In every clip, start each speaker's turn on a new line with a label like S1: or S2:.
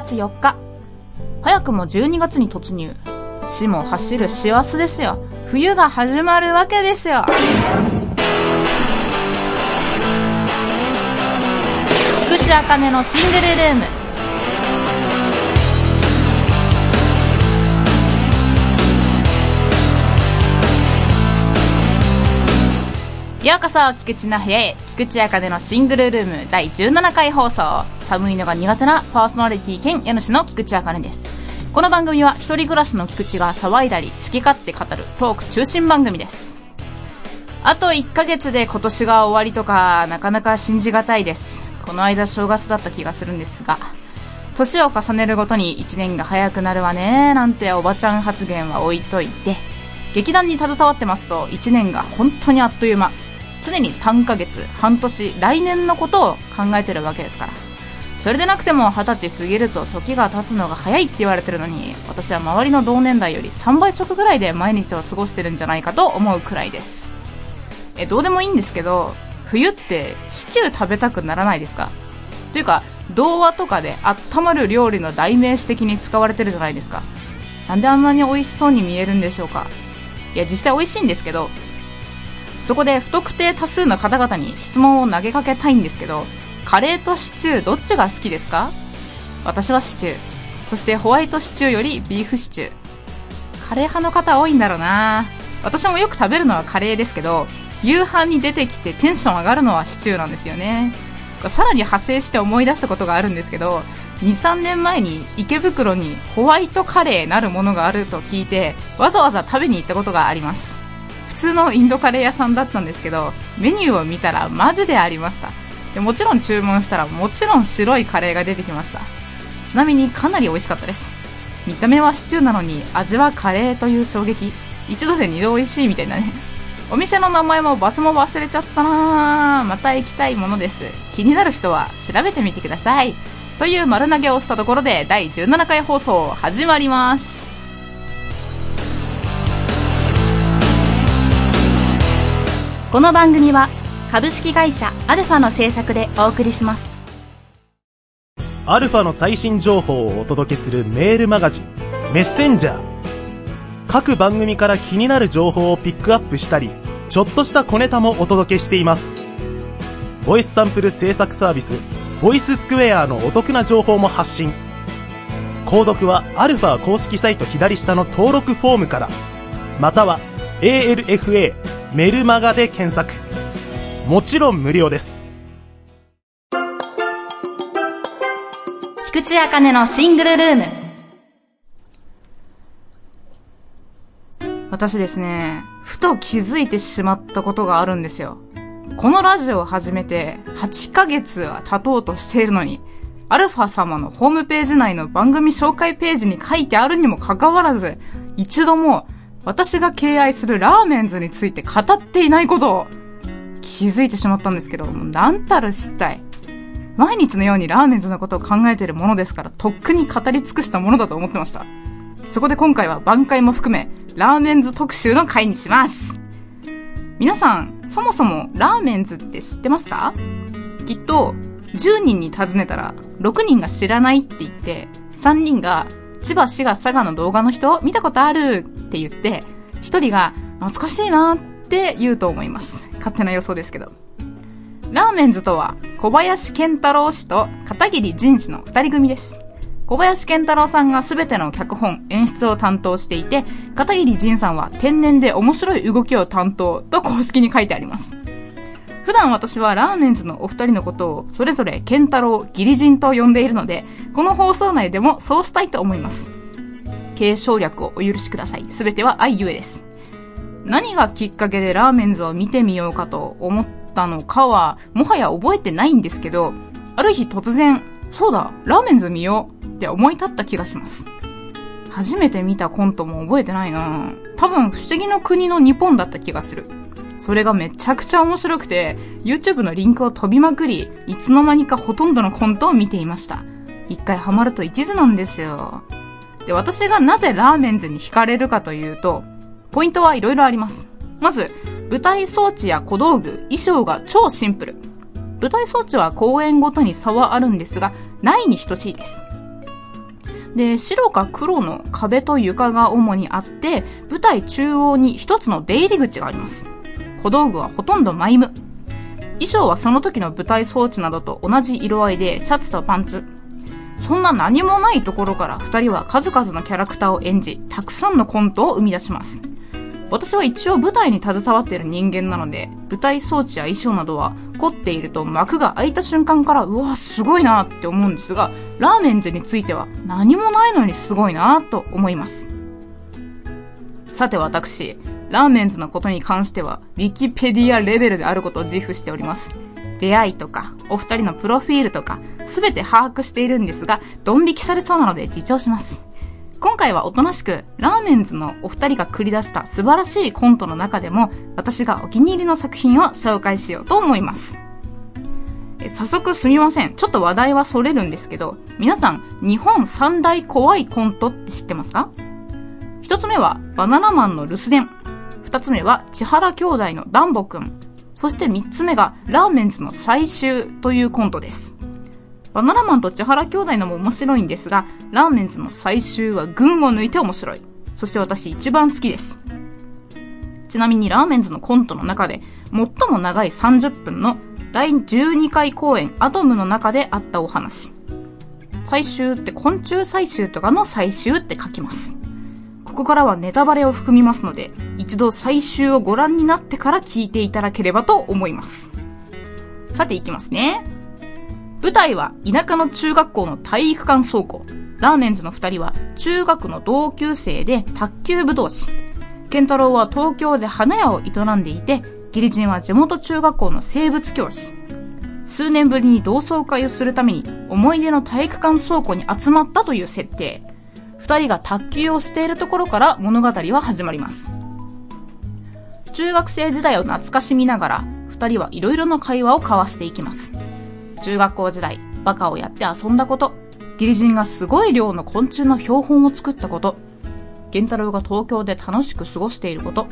S1: 月4日。早くも12月に突入。死も走る師走ですよ。冬が始まるわけですよ。菊池茜のシングルルーム。ようこそ、菊池の部屋へ、菊池茜のシングルルーム第17回放送。寒いのが苦手なパーソナリティ兼家主の菊池茜です。この番組は一人暮らしの菊池が騒いだり、好き勝手語るトーク中心番組です。あと1ヶ月で今年が終わりとか、なかなか信じがたいです。この間正月だった気がするんですが、年を重ねるごとに1年が早くなるわねなんておばちゃん発言は置いといて、劇団に携わってますと1年が本当にあっという間。常に3ヶ月、半年、来年のことを考えてるわけですから。それでなくても二十歳過ぎると時が経つのが早いって言われてるのに、私は周りの同年代より3倍速ぐらいで毎日を過ごしてるんじゃないかと思うくらいです。え、どうでもいいんですけど、冬ってシチュー食べたくならないですか？というか、童話とかで温まる料理の代名詞的に使われてるじゃないですか。なんであんなに美味しそうに見えるんでしょうか？いや、実際美味しいんですけど、そこで不特定多数の方々に質問を投げかけたいんですけど、カレーとシチューどっちが好きですか？私はシチュー。そしてホワイトシチューよりビーフシチュー。カレー派の方多いんだろうな私もよく食べるのはカレーですけど、夕飯に出てきてテンション上がるのはシチューなんですよね。さらに派生して思い出したことがあるんですけど、2、3年前に池袋にホワイトカレーなるものがあると聞いて、わざわざ食べに行ったことがあります。普通のインドカレー屋さんだったんですけど、メニューを見たらマジでありました。でもちろん注文したらもちろん白いカレーが出てきました。ちなみにかなり美味しかったです。見た目はシチューなのに味はカレーという衝撃。一度で二度美味しいみたいなね。お店の名前も場所も忘れちゃったなまた行きたいものです。気になる人は調べてみてください。という丸投げをしたところで第17回放送始まります。
S2: この番組は株式会社アルファの制作でお送りします。
S3: アルファの最新情報をお届けするメールマガジン、メッセンジャー。各番組から気になる情報をピックアップしたり、ちょっとした小ネタもお届けしています。ボイスサンプル制作サービス、ボイススクエアのお得な情報も発信。購読はアルファ公式サイト左下の登録フォームから、または ALFA メルマガで検索。もちろん無料です。
S2: 菊池茜のシングルルーム。
S1: 私ですね、ふと気づいてしまったことがあるんですよ。このラジオを始めて8ヶ月が経とうとしているのに、アルファ様のホームページ内の番組紹介ページに書いてあるにもかかわらず、一度も私が敬愛するラーメンズについて語っていないことを気づいてしまったんですけど、なんたる失態。毎日のようにラーメンズのことを考えているものですから、とっくに語り尽くしたものだと思ってました。そこで今回は挽回も含め、ラーメンズ特集の回にします。皆さん、そもそもラーメンズって知ってますか？きっと、10人に尋ねたら、6人が知らないって言って、3人が、千葉、滋賀、佐賀の動画の人見たことあるって言って、1人が、懐かしいなって言うと思います。勝手な予想ですけど。ラーメンズとは、小林健太郎氏と片桐仁氏の二人組です。小林健太郎さんがすべての脚本、演出を担当していて、片桐仁さんは天然で面白い動きを担当と公式に書いてあります。普段私はラーメンズのお二人のことをそれぞれ健太郎、義理人と呼んでいるので、この放送内でもそうしたいと思います。継承略をお許しください。すべては愛ゆえです。何がきっかけでラーメンズを見てみようかと思ったのかは、もはや覚えてないんですけど、ある日突然、そうだ、ラーメンズ見ようって思い立った気がします。初めて見たコントも覚えてないな多分、不思議の国の日本だった気がする。それがめちゃくちゃ面白くて、YouTube のリンクを飛びまくり、いつの間にかほとんどのコントを見ていました。一回ハマると一途なんですよ。で、私がなぜラーメンズに惹かれるかというと、ポイントはいろいろあります。まず、舞台装置や小道具、衣装が超シンプル。舞台装置は公演ごとに差はあるんですが、ないに等しいです。で、白か黒の壁と床が主にあって、舞台中央に一つの出入り口があります。小道具はほとんどマイム。衣装はその時の舞台装置などと同じ色合いで、シャツとパンツ。そんな何もないところから二人は数々のキャラクターを演じ、たくさんのコントを生み出します。私は一応舞台に携わっている人間なので、舞台装置や衣装などは凝っていると幕が開いた瞬間から、うわ、すごいなって思うんですが、ラーメンズについては何もないのにすごいなと思います。さて私、ラーメンズのことに関しては、ウィキペディアレベルであることを自負しております。出会いとか、お二人のプロフィールとか、すべて把握しているんですが、ドン引きされそうなので自重します。今回はおとなしく、ラーメンズのお二人が繰り出した素晴らしいコントの中でも、私がお気に入りの作品を紹介しようと思います。早速すみません。ちょっと話題はそれるんですけど、皆さん、日本三大怖いコントって知ってますか？一つ目は、バナナマンの留守電。二つ目は、千原兄弟のダンボくん。そして三つ目が、ラーメンズの最終というコントです。バナナマンと千原兄弟のも面白いんですが、ラーメンズの最終は群を抜いて面白い。そして私一番好きです。ちなみにラーメンズのコントの中で、最も長い30分の第12回公演アトムの中であったお話。最終って昆虫最終とかの最終って書きます。ここからはネタバレを含みますので、一度最終をご覧になってから聞いていただければと思います。さていきますね。舞台は田舎の中学校の体育館倉庫。ラーメンズの二人は中学の同級生で卓球部同士。ケンタロウは東京で花屋を営んでいて、ギリジンは地元中学校の生物教師。数年ぶりに同窓会をするために思い出の体育館倉庫に集まったという設定。二人が卓球をしているところから物語は始まります。中学生時代を懐かしみながら、二人はいろいろな会話を交わしていきます。中学校時代、バカをやって遊んだこと、ギリジンがすごい量の昆虫の標本を作ったこと、ゲンタロウが東京で楽しく過ごしていること、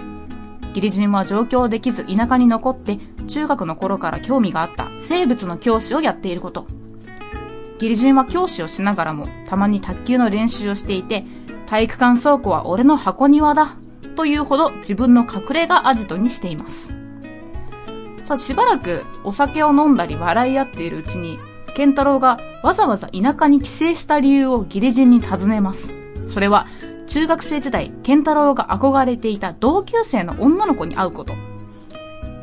S1: ギリジンは上京できず田舎に残って中学の頃から興味があった。生物の教師をやっていること。ギリジンは教師をしながらもたまに卓球の練習をしていて、体育館倉庫は俺の箱庭だ。というほど自分の隠れ家アジトにしています。さあしばらくお酒を飲んだり笑い合っているうちに、ケンタロウがわざわざ田舎に帰省した理由をギリジンに尋ねます。それは、中学生時代、ケンタロウが憧れていた同級生の女の子に会うこと。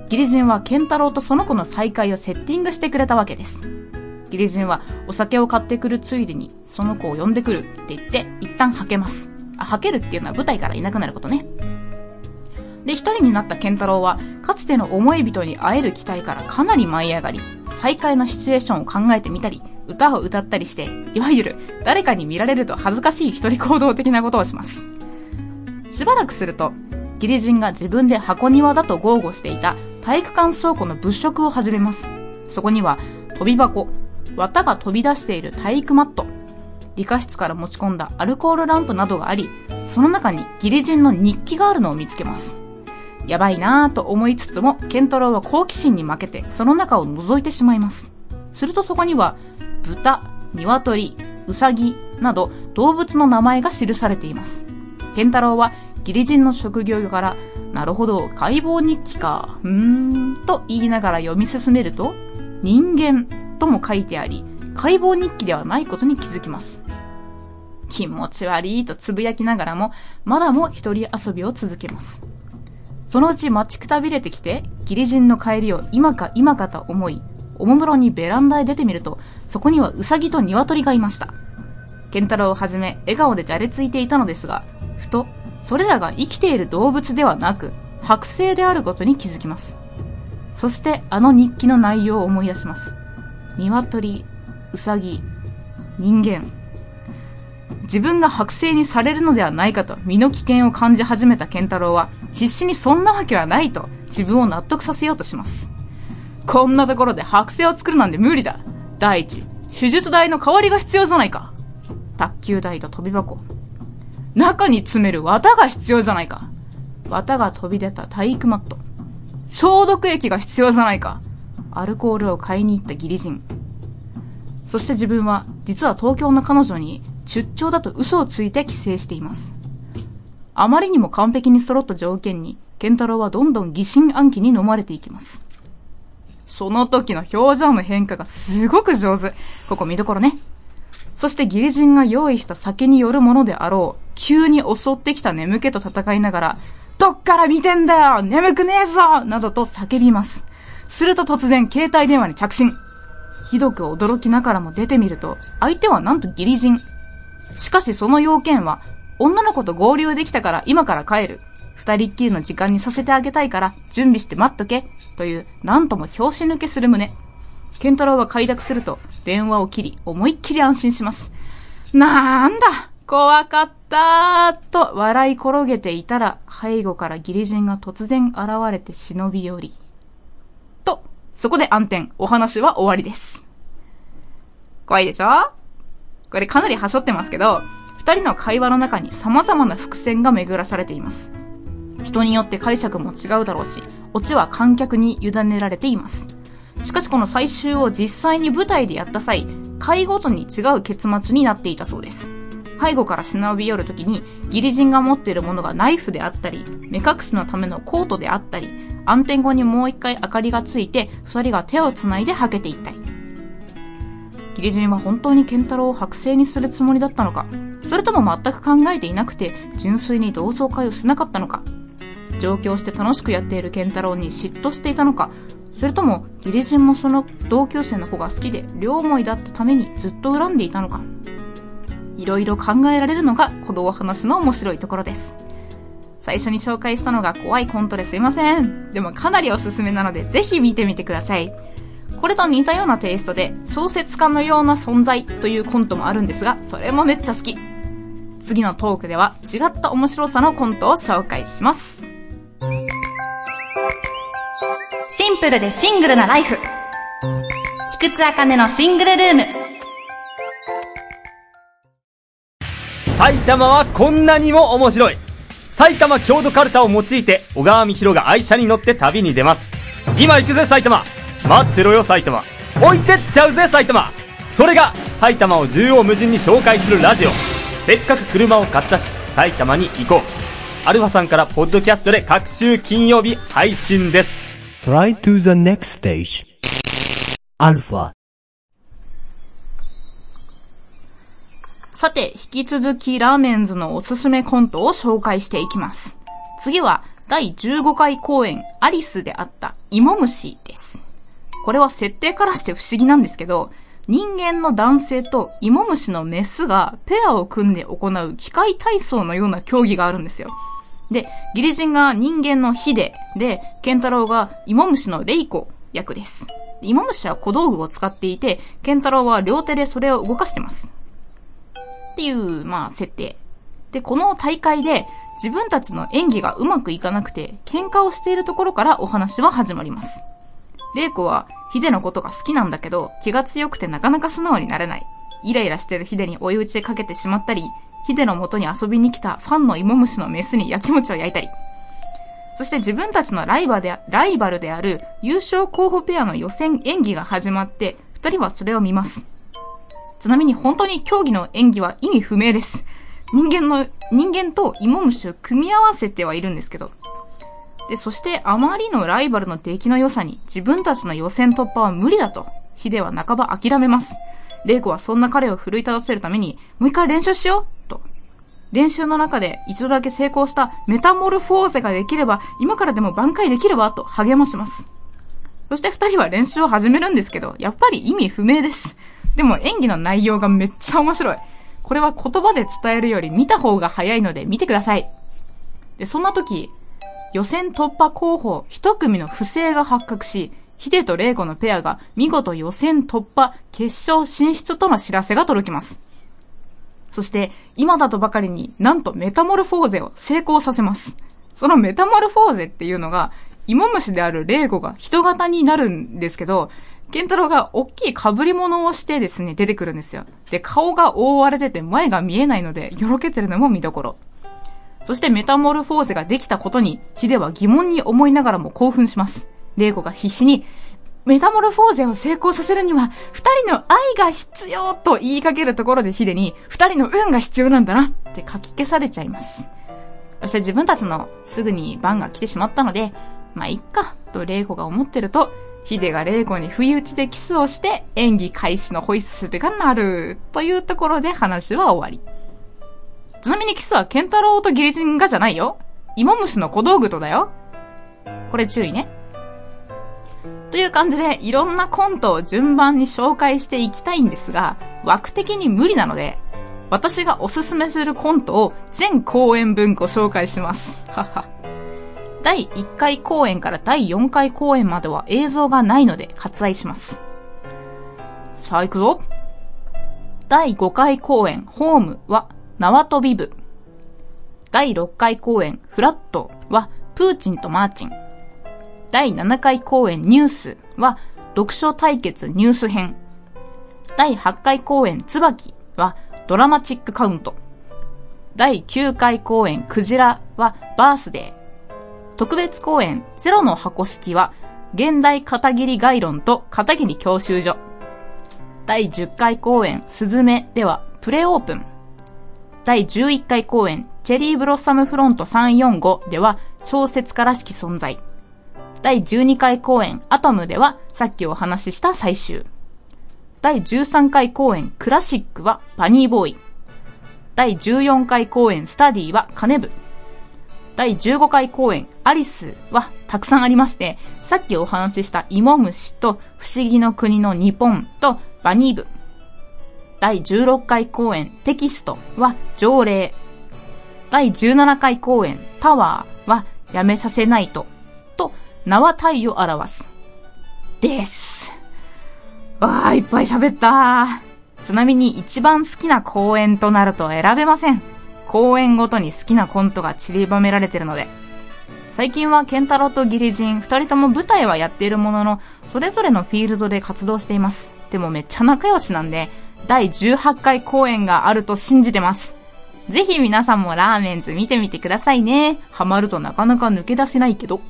S1: ギリジンはケンタロウとその子の再会をセッティングしてくれたわけです。ギリジンはお酒を買ってくるついでに、その子を呼んでくるって言って、一旦はけます。あ、はけるっていうのは舞台からいなくなることね。で、一人になったケンタロウは、かつての思い人に会える期待からかなり舞い上がり、再会のシチュエーションを考えてみたり、歌を歌ったりして、いわゆる誰かに見られると恥ずかしい一人行動的なことをします。しばらくすると、ギリジンが自分で箱庭だと豪語していた体育館倉庫の物色を始めます。そこには、飛び箱、綿が飛び出している体育マット、理科室から持ち込んだアルコールランプなどがあり、その中にギリジンの日記があるのを見つけます。やばいなぁと思いつつも、ケントロウは好奇心に負けて、その中を覗いてしまいます。するとそこには、豚、鶏、ウサギなど動物の名前が記されています。ケンタロウはギリジンの職業から、なるほど、解剖日記か、うーん、と言いながら読み進めると、人間とも書いてあり、解剖日記ではないことに気づきます。気持ち悪いとつぶやきながらも、まだも一人遊びを続けます。そのうち待ちくたびれてきて、ギリジンの帰りを今か今かと思い、おもむろにベランダへ出てみると、そこにはウサギとニワトリがいました。ケンタロウをはじめ、笑顔でじゃれついていたのですが、ふと、それらが生きている動物ではなく、剥製であることに気づきます。そして、あの日記の内容を思い出します。ニワトリ、ウサギ、人間。自分が剥製にされるのではないかと身の危険を感じ始めたケンタロウは必死にそんなわけはないと自分を納得させようとします。こんなところで剥製を作るなんて無理だ。第一、手術代の代わりが必要じゃないか。卓球台と飛び箱。中に詰める綿が必要じゃないか。綿が飛び出た体育マット。消毒液が必要じゃないか。アルコールを買いに行ったギリジン。そして自分は、実は東京の彼女に出張だと嘘をついて帰省しています。あまりにも完璧に揃った条件に、健太郎はどんどん疑心暗鬼に飲まれていきます。その時の表情の変化がすごく上手。ここ見どころね。そしてギリジンが用意した酒によるものであろう、急に襲ってきた眠気と戦いながら、どっから見てんだよ眠くねえぞなどと叫びます。すると突然携帯電話に着信。ひどく驚きながらも出てみると、相手はなんとギリジン。しかしその要件は、女の子と合流できたから今から帰る。二人っきりの時間にさせてあげたいから準備して待っとけ。という、なんとも拍子抜けする旨。健太郎は快諾すると、電話を切り、思いっきり安心します。なーんだ怖かったーと笑い転げていたら、背後からギリジンが突然現れて忍び寄り。と、そこで暗転、お話は終わりです。怖いでしょ？これかなり端折ってますけど、二人の会話の中に様々な伏線が巡らされています。人によって解釈も違うだろうし、オチは観客に委ねられています。しかしこの最終を実際に舞台でやった際、回ごとに違う結末になっていたそうです。背後から忍び寄るときに、ギリジンが持っているものがナイフであったり、目隠しのためのコートであったり、暗転後にもう一回明かりがついて、二人が手を繋いではけていったり。ギリジンは本当にケンタロウを剥製にするつもりだったのか、それとも全く考えていなくて、純粋に同窓会をしなかったのか、上京して楽しくやっているケンタロウに嫉妬していたのか、それともギリジンもその同級生の子が好きで両思いだったためにずっと恨んでいたのか？いろいろ考えられるのがこのお話の面白いところです。最初に紹介したのが怖いコントですいません。でもかなりおすすめなのでぜひ見てみてください。これと似たようなテイストで小説家のような存在というコントもあるんですが、それもめっちゃ好き。次のトークでは違った面白さのコントを紹介します。
S2: シンプルでシングルなライフ。菊池茜のシングルルーム。
S4: 埼玉はこんなにも面白い埼玉郷土カルタを用いて小川美弘が愛車に乗って旅に出ます今行くぜ埼玉待ってろよ埼玉置いてっちゃうぜ埼玉それが埼玉を縦横無尽に紹介するラジオせっかく車を買ったし埼玉に行こうアルファさんからポッドキャストで各週金曜日配信です
S5: Try to the next stage. Alpha.
S1: さて、引き続きラーメンズのおすすめコントを紹介していきます。次は、第15回公演、アリスであった、芋虫です。これは設定からして不思議なんですけど、人間の男性と芋虫のメスがペアを組んで行う機械体操のような競技があるんですよ。で、ギリジンが人間のヒデで、ケンタロウが芋虫のレイコ役です。芋虫は小道具を使っていて、ケンタロウは両手でそれを動かしてます。っていう、まあ、設定。で、この大会で自分たちの演技がうまくいかなくて、喧嘩をしているところからお話は始まります。レイコはヒデのことが好きなんだけど、気が強くてなかなか素直になれない。イライラしてるヒデに追い打ちかけてしまったり、ヒデの元に遊びに来たファンの芋虫のメスに焼き餅を焼いたり。そして自分たちのライバルでライバルである優勝候補ペアの予選演技が始まって、二人はそれを見ます。ちなみに本当に競技の演技は意味不明です。人間の、人間と芋虫を組み合わせてはいるんですけど。で、そしてあまりのライバルの出来の良さに自分たちの予選突破は無理だと、ヒデは半ば諦めます。レイコはそんな彼を奮い立たせるために、もう一回練習しようと。練習の中で一度だけ成功したメタモルフォーゼができれば、今からでも挽回できるわと励まします。そして二人は練習を始めるんですけど、やっぱり意味不明です。でも演技の内容がめっちゃ面白い。これは言葉で伝えるより見た方が早いので見てください。で、そんな時、予選突破候補一組の不正が発覚し、ヒデとレイコのペアが見事予選突破決勝進出との知らせが届きます。そして、今だとばかりになんとメタモルフォーゼを成功させます。そのメタモルフォーゼっていうのが、芋虫であるレイコが人型になるんですけど、ケンタロウが大きい被り物をしてですね、出てくるんですよ。で、顔が覆われてて前が見えないので、よろけてるのも見どころ。そしてメタモルフォーゼができたことに、ヒデは疑問に思いながらも興奮します。レイコが必死に、メタモルフォーゼを成功させるには、二人の愛が必要と言いかけるところでヒデに、二人の運が必要なんだなって書き消されちゃいます。そして自分たちのすぐに番が来てしまったので、まあ、いっか、とレイコが思ってると、ヒデがレイコに不意打ちでキスをして演技開始のホイッスルが鳴る、というところで話は終わり。ちなみにキスはケンタロウとギリジンがじゃないよ。芋虫の小道具とだよ。これ注意ね。という感じで、いろんなコントを順番に紹介していきたいんですが、枠的に無理なので、私がおすすめするコントを全公演分ご紹介します。はは。第1回公演から第4回公演までは映像がないので割愛します。さあ行くぞ。第5回公演ホームは縄跳び部。第6回公演フラットはプーチンとマーチン。第7回公演ニュースは読書対決ニュース編。第8回公演椿はドラマチックカウント。第9回公演クジラはバースデー。特別公演ゼロの箱式は現代片桐概論と片桐教習所。第10回公演スズメではプレオープン。第11回公演チェリーブロッサムフロント345では小説家らしき存在。第12回公演アトムではさっきお話しした最終。第13回公演クラシックはバニーボーイ。第14回公演スタディはカネブ。第15回公演アリスはたくさんありまして、さっきお話しした芋虫と不思議の国の日本とバニーブ。第16回公演テキストは条例。第17回公演タワーはやめさせないと、と名は体を表す。です。わあ、いっぱい喋った。ちなみに一番好きな公演となると選べません。公演ごとに好きなコントが散りばめられてるので。最近はケンタロウとギリジン、二人とも舞台はやっているものの、それぞれのフィールドで活動しています。でもめっちゃ仲良しなんで、第18回公演があると信じてます。ぜひ皆さんもラーメンズ見てみてくださいね。ハマるとなかなか抜け出せないけど。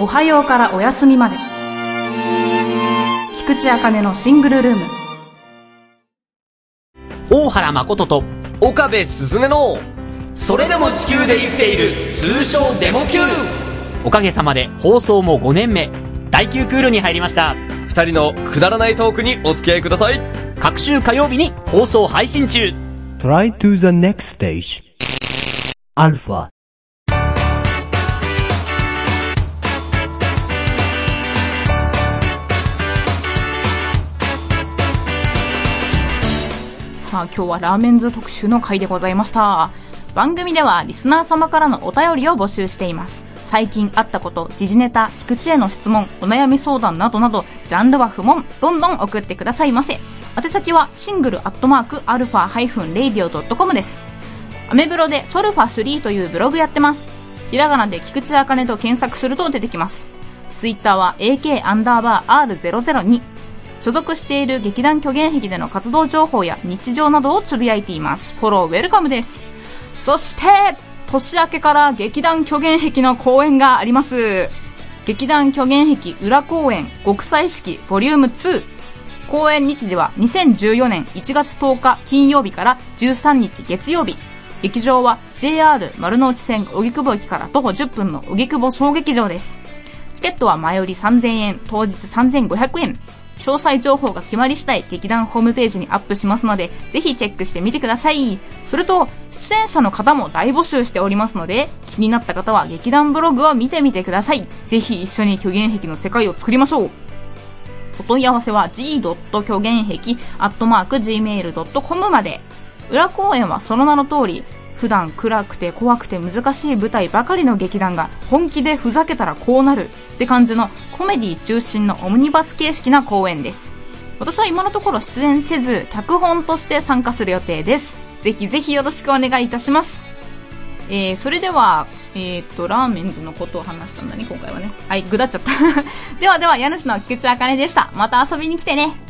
S2: おはようからお休みまで。菊池茜のシングルルーム。
S6: 大原誠と岡部すずめのそれでも地球で生きている通称デモ級おかげさまで放送も5年目第9クールに入りました
S7: 二人のくだらないトークにお付き合いください
S6: 各週火曜日に放送配信中
S5: Try to the next stage. Alpha.
S1: さあ今日はラーメンズ特集の回でございました。番組ではリスナー様からのお便りを募集しています。最近あったこと、時事ネタ、菊池への質問、お悩み相談などなど、ジャンルは不問、どんどん送ってくださいませ。宛先は single アットマークアルファハイフンレイディオドットコムです。アメブロでソルファ3というブログやってます。ひらがなで菊池茜と検索すると出てきます。ツイッターは AK アンダーバー R002。所属している劇団虚言癖での活動情報や日常などをつぶやいています。フォローウェルカムです。そして、年明けから劇団虚言癖の公演があります。劇団虚言癖裏公演極彩式ボリューム2。公演日時は2014年1月10日金曜日から13日月曜日。劇場は JR 丸の内線荻窪駅から徒歩10分の荻窪小劇場です。チケットは前売り3000円、当日3500円。詳細情報が決まり次第劇団ホームページにアップしますので、ぜひチェックしてみてください。それと、出演者の方も大募集しておりますので、気になった方は劇団ブログを見てみてください。ぜひ一緒に虚言癖の世界を作りましょう。お問い合わせは g. 虚言癖 gmail.com まで。裏公演はその名の通り、普段暗くて怖くて難しい舞台ばかりの劇団が本気でふざけたらこうなるって感じのコメディ中心のオムニバス形式な公演です。私は今のところ出演せず、脚本として参加する予定です。ぜひぜひよろしくお願いいたします。えー、それでは、えー、っと、ラーメンズのことを話したんだね、今回はね。はい、ぐだっちゃった。ではでは、家主の菊池あかねでした。また遊びに来てね。